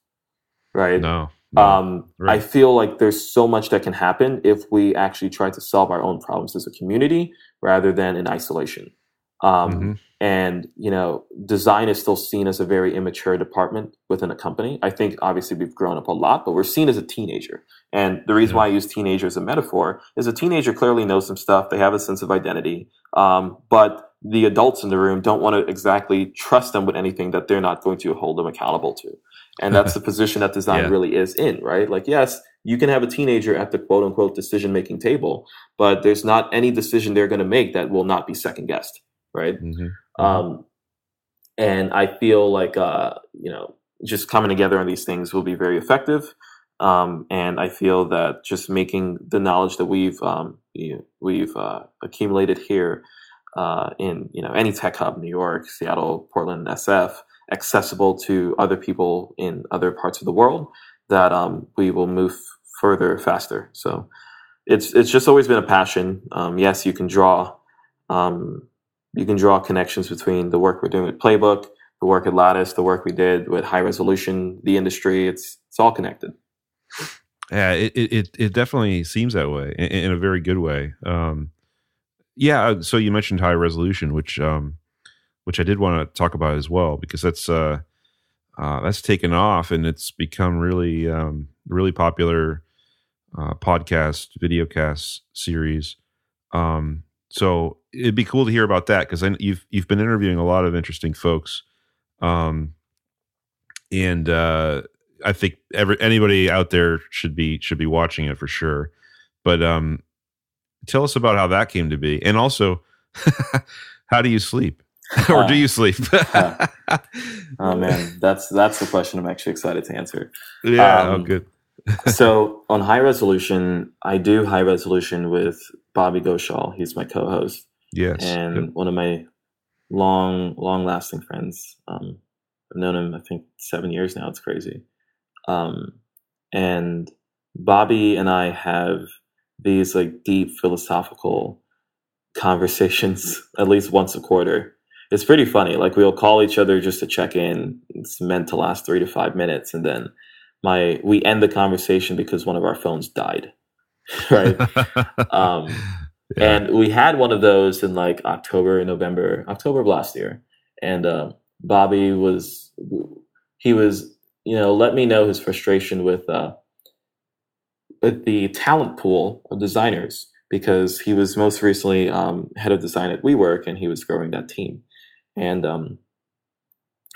right? No. Um, Right. I feel like there's so much that can happen if we actually try to solve our own problems as a community rather than in isolation. Um, Mhm. And you know, design is still seen as a very immature department within a company. I think obviously we've grown up a lot, but we're seen as a teenager. And the reason Yeah. why I use teenager as a metaphor is a teenager clearly knows some stuff. They have a sense of identity, um, but the adults in the room don't want to exactly trust them with anything that they're not going to hold them accountable to. And that's the position that design Yeah. really is in, right? Like, yes, you can have a teenager at the quote unquote decision making table, but there's not any decision they're going to make that will not be second guessed, right? Mhm. Um, and I feel like, uh, you know, just coming together on these things will be very effective. Um, and I feel that just making the knowledge that we've um, you know, we've uh, accumulated here uh, in you know any tech hub, New York, Seattle, Portland, SF, accessible to other people in other parts of the world, that um, we will move further faster. So it's it's just always been a passion. Um, yes, you can draw um, you can draw connections between the work we're doing with Playbook, the work at Lattice, the work we did with High Resolution, the industry. It's it's all connected. Yeah, it, it it it definitely seems that way in, in a very good way. Um, yeah. uh, So you mentioned high resolution, which um, which I did want to talk about as well because that's uh, uh, that's taken off and it's become really um, really popular uh, podcast videocast series. Um, so it'd be cool to hear about that because you've you've been interviewing a lot of interesting folks, um, and uh, I think every anybody out there should be should be watching it for sure. But um, tell us about how that came to be, and also [LAUGHS] how do you sleep, [LAUGHS] or do you sleep? [LAUGHS] [LAUGHS] Oh man, that's that's the question I'm actually excited to answer. yeah, oh, Um, good. so on high resolution, I do high resolution with Bobby Ghoshal. He's my co-host Yes, and good. one of my long, long-lasting friends. Um, I've known him, I think, seven years now. It's crazy. Um, and Bobby and I have these like deep philosophical conversations at least once a quarter. It's pretty funny. Like we'll call each other just to check in. It's meant to last three to five minutes, and then my we end the conversation because one of our phones died. [LAUGHS] right. [LAUGHS] Um, Yeah. and we had one of those in like October, November, October of last year. And uh, Bobby was, he was, you know, let me know his frustration with, uh, with the talent pool of designers because he was most recently um, head of design at WeWork and he was growing that team. And um,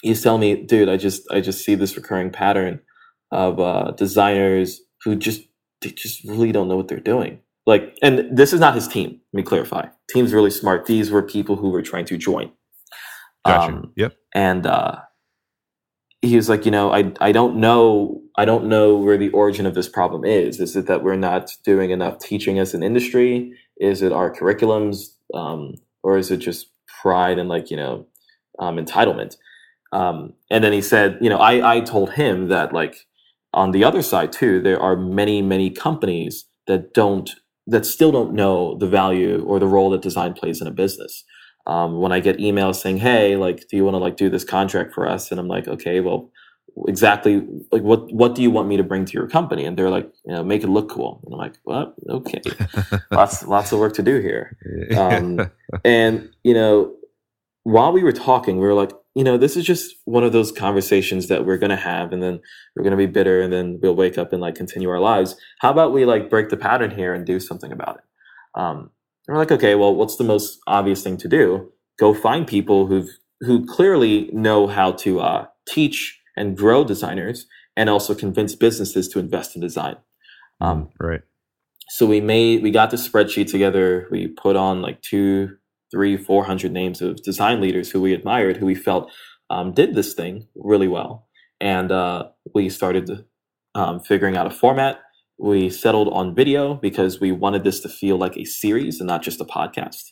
he's telling me, dude, I just, I just see this recurring pattern of uh, designers who just, they just really don't know what they're doing. Like and this is not his team let me clarify. Team's really smart. These were people who were trying to join. Gotcha. Um, yep. and uh he was like you know i i don't know i don't know where the origin of this problem is. Is it that we're not doing enough teaching as an industry? Is it our curriculums um or is it just pride and like you know um entitlement. Um and then he said you know i i told him that like on the other side too there are many many companies that don't that still don't know the value or the role that design plays in a business. Um, when i get emails saying hey like do you want to like do this contract for us? And i'm like okay well exactly like what what do you want me to bring to your company? And they're like you know make it look cool. And i'm like what? Okay. [LAUGHS] Lots lots of work to do here. [LAUGHS] Um, and you know while we were talking we were like you know this is just one of those conversations that we're going to have and then we're going to be bitter and then we'll wake up and like continue our lives. How about we like break the pattern here and do something about it? Um, and we're like okay well what's the most obvious thing to do? Go find people who've who clearly know how to uh, teach and grow designers and also convince businesses to invest in design. Um, right. so we made we got the spreadsheet together. We put on like two three four hundred names of design leaders who we admired who we felt um, did this thing really well and uh, we started um, figuring out a format we settled on video because we wanted this to feel like a series and not just a podcast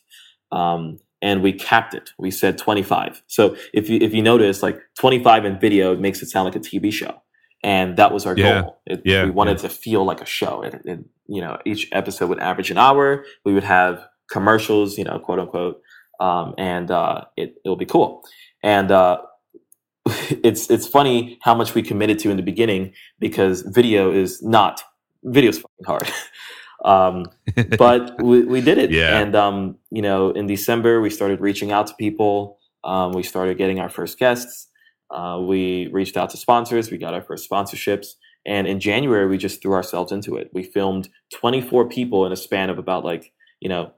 um, and we capped it we said 25 so if you if you notice like 25 in video it makes it sound like a tv show and that was our Yeah. goal. It, Yeah, we wanted to feel like a show. And, it, you know, each episode would average an hour. We would have commercials, you know, quote unquote, um, and uh, it it'll be cool. And uh, [LAUGHS] it's it's funny how much we committed to in the beginning because video is not video's fucking hard. [LAUGHS] um, but [LAUGHS] we, we did it. Yeah. And um, you know, in December we started reaching out to people. Um, we started getting our first guests. Uh, we reached out to sponsors. We got our first sponsorships. And in January, we just threw ourselves into it. We filmed 24 people in a span of about like, you know,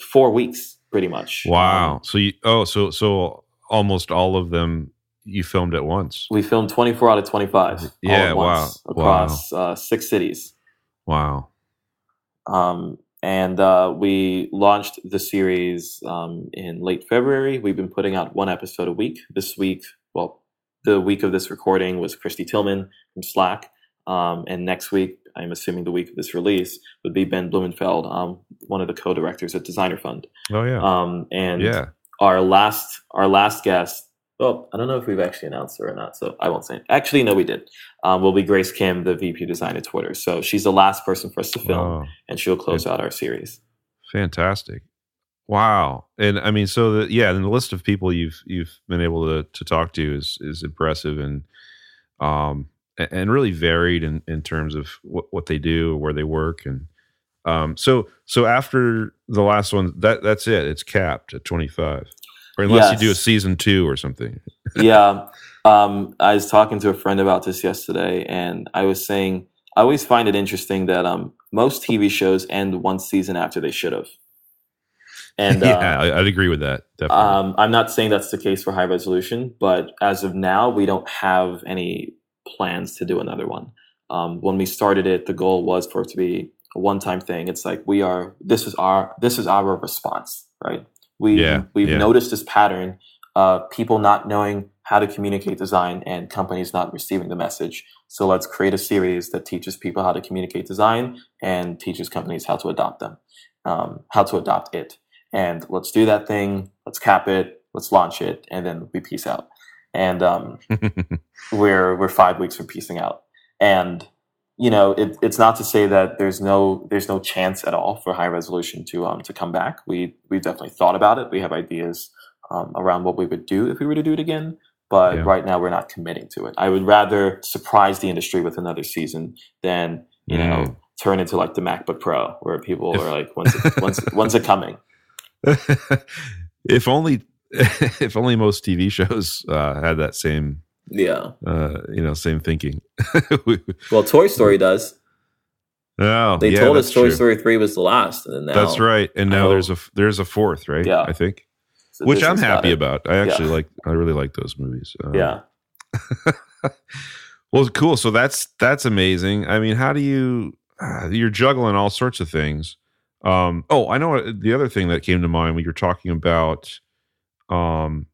four weeks, pretty much. wow. Um, so you oh so so almost all of them you filmed at once. we filmed 24 out of 25 all Yeah, wow, across Uh, six cities. Wow. Um, and uh, we launched the series um, in late February. We've been putting out one episode a week. This week, well, the week of this recording was Kristy Tillman from Slack. Um, and next week, I'm assuming the week of this release, would be Ben Blumenfeld, um, one of the co-directors at Designer Fund. Oh yeah. Um, and yeah. our last our last guest. Well, I don't know if we've actually announced her or not, so I won't say. It. Actually, no, we did. Um, will be Grace Kim, the VP design at Twitter. So she's the last person for us to film Oh, and she'll close out our series. fantastic. Wow. And I mean so the yeah, and the list of people you've you've been able to to talk to is is impressive and um and really varied in, in terms of what, what they do, or where they work, and um, so so after the last one, that that's it. It's capped at twenty five, or unless you do a season two or something. [LAUGHS] yeah. Um, I was talking to a friend about this yesterday, and I was saying I always find it interesting that um, most TV shows end one season after they should have. And [LAUGHS] uh, yeah, I, I'd agree with that. Definitely. Um, I'm not saying that's the case for high resolution, but as of now, we don't have any plans to do another one. Um, when we started it, the goal was for it to be a one-time thing. It's like we are. This is our. This is our response, right? We Yeah, we've yeah. noticed this pattern: uh, people not knowing how to communicate design and companies not receiving the message. So let's create a series that teaches people how to communicate design and teaches companies how to adopt them, um, how to adopt it and let's do that thing. Let's cap it. Let's launch it, and then we peace out. And um, [LAUGHS] we're we're five weeks from piecing out. And you know, it, it's not to say that there's no there's no chance at all for high resolution to um to come back. We we definitely thought about it. We have ideas um, around what we would do if we were to do it again. But Yeah. right now, we're not committing to it. I would rather surprise the industry with another season than you know Mm. turn into like the MacBook Pro, where people are like, "When's it, when's, when's it [LAUGHS] coming?" [LAUGHS] if only [LAUGHS] if only most TV shows uh, had that same Yeah. uh, you know same thinking. [LAUGHS] Well, Toy Story does. oh, They yeah, told us Toy true. Story three was the last, and then now That's right. And now there's a there's a fourth, right? Yeah. I think, so which I'm happy about. I actually like. I really like those movies. Um, Yeah. [LAUGHS] Well, cool. So that's that's amazing. I mean, how do you? Uh, you're juggling all sorts of things. Um, oh, I know the other thing that came to mind when you're talking about um,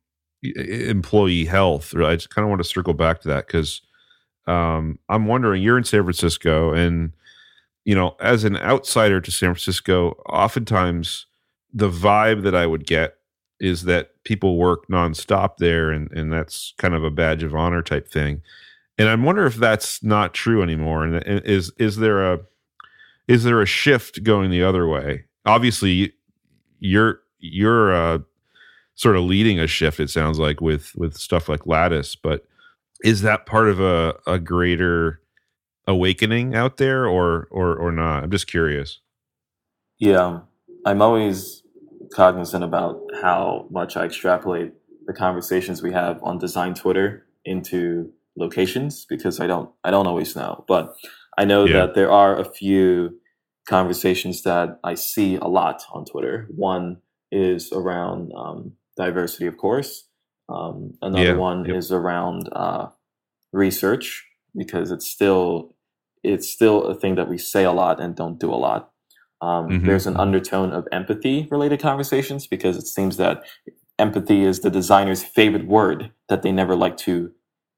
employee health. I just kind of want to circle back to that because um, I'm wondering. You're in San Francisco, and you know, as an outsider to San Francisco, oftentimes the vibe that I would get is that people work nonstop there, and and that's kind of a badge of honor type thing. And I wonder if that's not true anymore. And is is there a is there a shift going the other way? Obviously, you're you're uh, sort of leading a shift. It sounds like with with stuff like Lattice, but is that part of a a greater awakening out there, or or or not? I'm just curious. Yeah. I'm always cognizant about how much I extrapolate the conversations we have on design Twitter into locations because I don't I don't always know. But I know Yeah. that there are a few conversations that I see a lot on Twitter. One is around um, diversity, of course. Um, another Yeah. one Yep. is around uh, research because it's still it's still a thing that we say a lot and don't do a lot. Um, Mhm. There's an undertone of empathy related conversations because it seems that empathy is the designer's favorite word that they never like to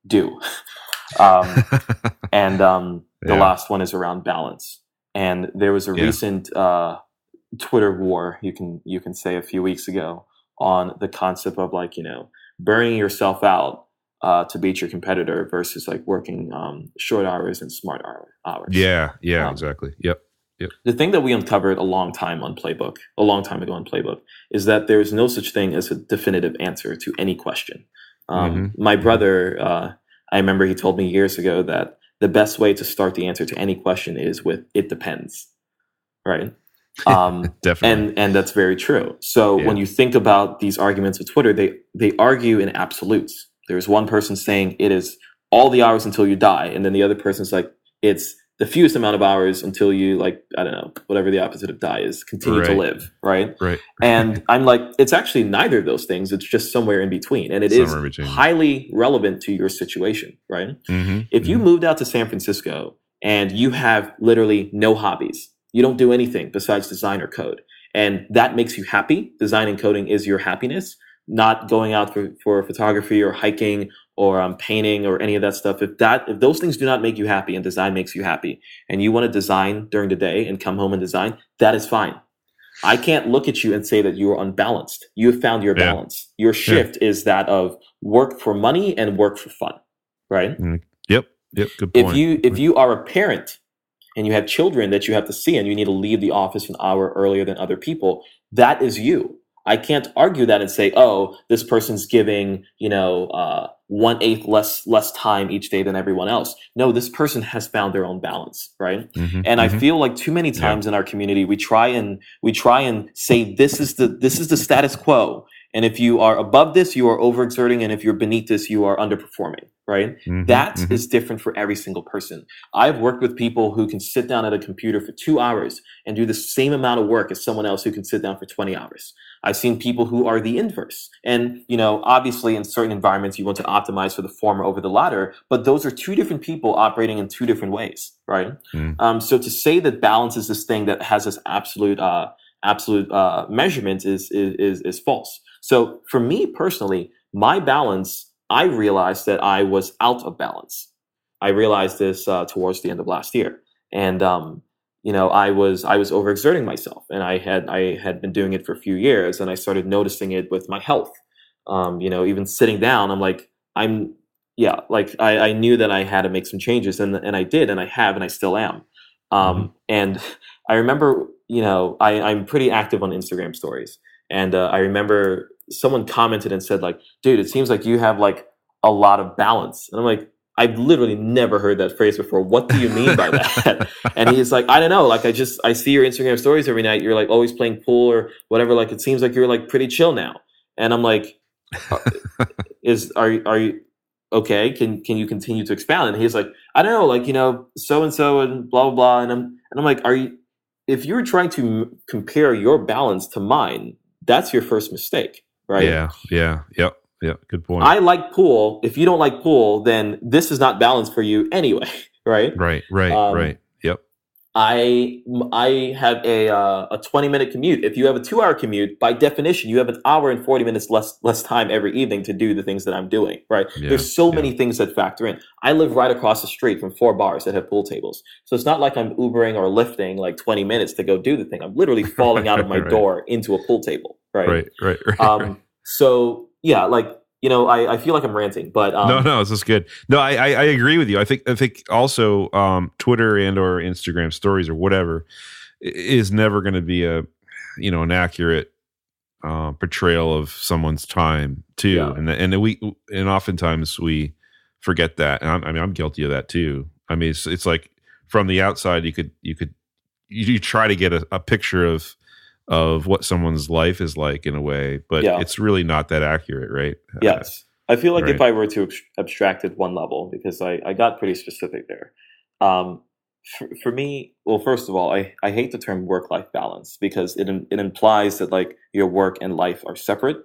do. [LAUGHS] um, and um, [LAUGHS] the Yeah. last one is around balance. And there was a Yeah. recent uh, Twitter war you can you can say a few weeks ago on the concept of like you know burning yourself out uh, to beat your competitor versus like working um, short hours and smart hour, hours. Yeah, yeah, Um, exactly. Yep. yep. The thing that we uncovered a long time on Playbook, a long time ago on Playbook, is that there is no such thing as a definitive answer to any question. Um, My brother, uh, I remember he told me years ago that the best way to start the answer to any question is with "it depends," right? Um, [LAUGHS] Definitely. and and that's very true. So Yeah. when you think about these arguments with Twitter, they they argue in absolutes. There's one person saying it is all the hours until you die, and then the other person's like it's the fewest amount of hours until you like I don't know whatever the opposite of die is continue to live, right? right. And [LAUGHS] I'm like it's actually neither of those things. It's just somewhere in between, and it is Somewhere between. highly relevant to your situation, right? hmm If you moved out to San Francisco and you have literally no hobbies, you don't do anything besides design or code, and that makes you happy, design and coding is your happiness, not going out for, for photography or hiking or um, painting or any of that stuff. If that if those things do not make you happy and design makes you happy, and you want to design during the day and come home and design, that is fine. I can't look at you and say that you are unbalanced. You have found your Yeah. balance. Your shift is that of work for money and work for fun, right? Yep. Yep. Good point. if you if you are a parent and you have children that you have to see and you need to leave the office an hour earlier than other people that is you. I can't argue that and say oh this person's giving you know uh, one eighth less less time each day than everyone else. No this person has found their own balance right? Mhm, and i mhm. feel like too many times in our community we try and we try and say this is the this is the status quo and if you are above this you are overexerting and if you're beneath this you are underperforming right Mhm, that is mhm. different for every single person. I've worked with people who can sit down at a computer for two hours and do the same amount of work as someone else who can sit down for 20 hours. I've seen people who are the inverse. And, you know, obviously in certain environments, you want to optimize for the former over the latter, but those are two different people operating in two different ways, right? Mm. Um, so to say that balance is this thing that has this absolute, uh, absolute uh, measurement is, is, is, is false. So for me personally, my balance, I realized that I was out of balance. I realized this uh, towards the end of last year, and um, you know, I was I was overexerting myself, and I had I had been doing it for a few years, and I started noticing it with my health. Um, you know, even sitting down, I'm like, I'm yeah, like I, I knew that I had to make some changes, and and I did, and I have, and I still am. Um, And I remember, you know, I, I'm pretty active on Instagram stories, and uh, I remember someone commented and said like, "Dude, it seems like you have like a lot of balance," and I'm like. I've literally never heard that phrase before. What do you mean by that? [LAUGHS] and he's like, I don't know. Like, I just, I see your Instagram stories every night. You're like always playing pool or whatever. Like, it seems like you're like pretty chill now. And I'm like, uh, [LAUGHS] is, are, you- are you okay? Can, can you continue to expound? And he's like, I don't know, like, you know, so and so and blah, blah, blah. And I'm, and I'm like, are you, if you're trying to m- compare your balance to mine, that's your first mistake, right? Yeah. Yeah. Yep. Yep. Good point. I like pool. If you don't like pool, then this is not balanced for you anyway, [LAUGHS] right? right. Right. Um, right. I I have a uh, a 20 minute commute. If you have a 2 hour commute, by definition, you have an hour and 40 minutes less less time every evening to do the things that I'm doing, right? Yeah, There's so yeah. many things that factor in. I live right across the street from four bars that have pool tables. So it's not like I'm Ubering or lifting like 20 minutes to go do the thing. I'm literally [LAUGHS] falling out of my Right. door into a pool table, right? Right. Right. [LAUGHS] Right. Um so yeah, like you know, I, I feel like I'm ranting, but um, no, no, this is good. No, I, I, I agree with you. I think, I think also um, Twitter and or Instagram stories or whatever is never going to be a, you know, an accurate uh, portrayal of someone's time too. Yeah. And and we and oftentimes we forget that. And I'm, I mean, I'm guilty of that too. I mean, it's it's like from the outside, you could you could you, you try to get a, a picture of of what someone's life is like in a way, but Yeah. it's really not that accurate, right? Uh, Yes. I feel like if. I were to abstract it one level, because I, I got pretty specific there. Um, for, for me, well, first of all, I, I hate the term work life balance because it, it implies that like your work and life are separate.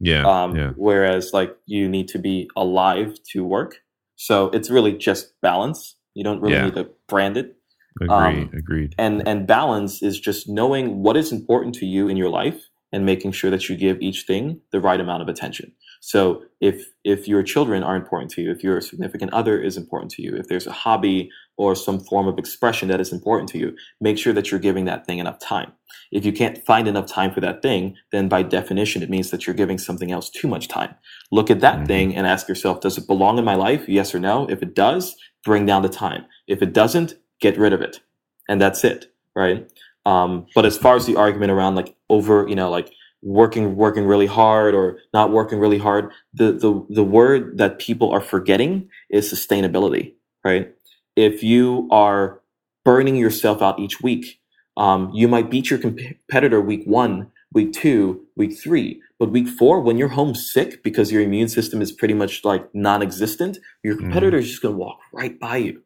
yeah, Um, yeah. Whereas like you need to be alive to work. So it's really just balance. You don't really Yeah. need to brand it. Agreed. um, agreed. and and balance is just knowing what is important to you in your life and making sure that you give each thing the right amount of attention. So if if your children are important to you, if your significant other is important to you, if there's a hobby or some form of expression that is important to you, make sure that you're giving that thing enough time. If you can't find enough time for that thing, then by definition it means that you're giving something else too much time. Look at that mm-hmm. thing and ask yourself, does it belong in my life? Yes or no? If it does, bring down the time. If it doesn't, get rid of it. And that's it, right? Um, but as far as the argument around like over, you know, like working working really hard or not working really hard the the the word that people are forgetting is sustainability right if you are burning yourself out each week um, you might beat your competitor week one week two week three but week four when you're home sick because your immune system is pretty much like non-existent your mm-hmm. competitor mm. is just going to walk right by you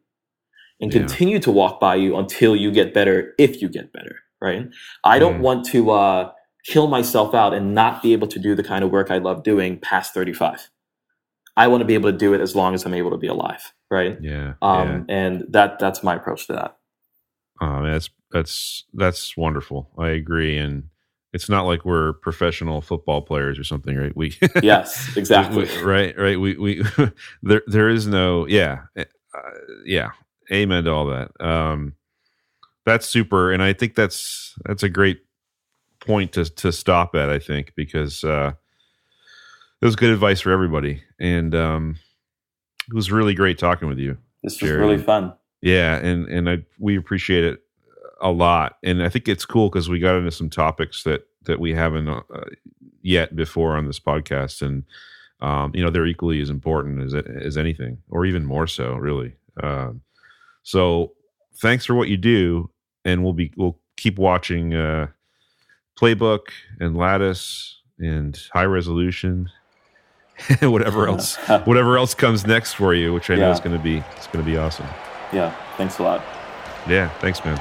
and yeah. continue to walk by you until you get better if you get better right i don't mm. want to uh kill myself out and not be able to do the kind of work I love doing past 35. I want to be able to do it as long as I'm able to be alive. Right. Yeah. Um, yeah. and that, that's my approach to that. Um, that's, that's, that's wonderful. I agree. And it's not like we're professional football players or something, right? We, [LAUGHS] yes, exactly. we, right. Right. We, we, [LAUGHS] there, there is no, yeah. Uh, yeah. Amen to all that. Um, that's super. And I think that's, that's a great point to to stop at. I think because uh, it was good advice for everybody, and um, it was really great talking with you. This was really fun. Yeah, and and I we appreciate it a lot, and I think it's cool because we got into some topics that that we haven't uh, yet before on this podcast, and um, you know they're equally as important as as anything, or even more so, really. Um, so thanks for what you do, and we'll be we'll keep watching uh, playbook and lattice and high resolution [LAUGHS] whatever else whatever else comes next for you which i know is going to be it's going to be awesome. Yeah thanks a lot. Yeah thanks man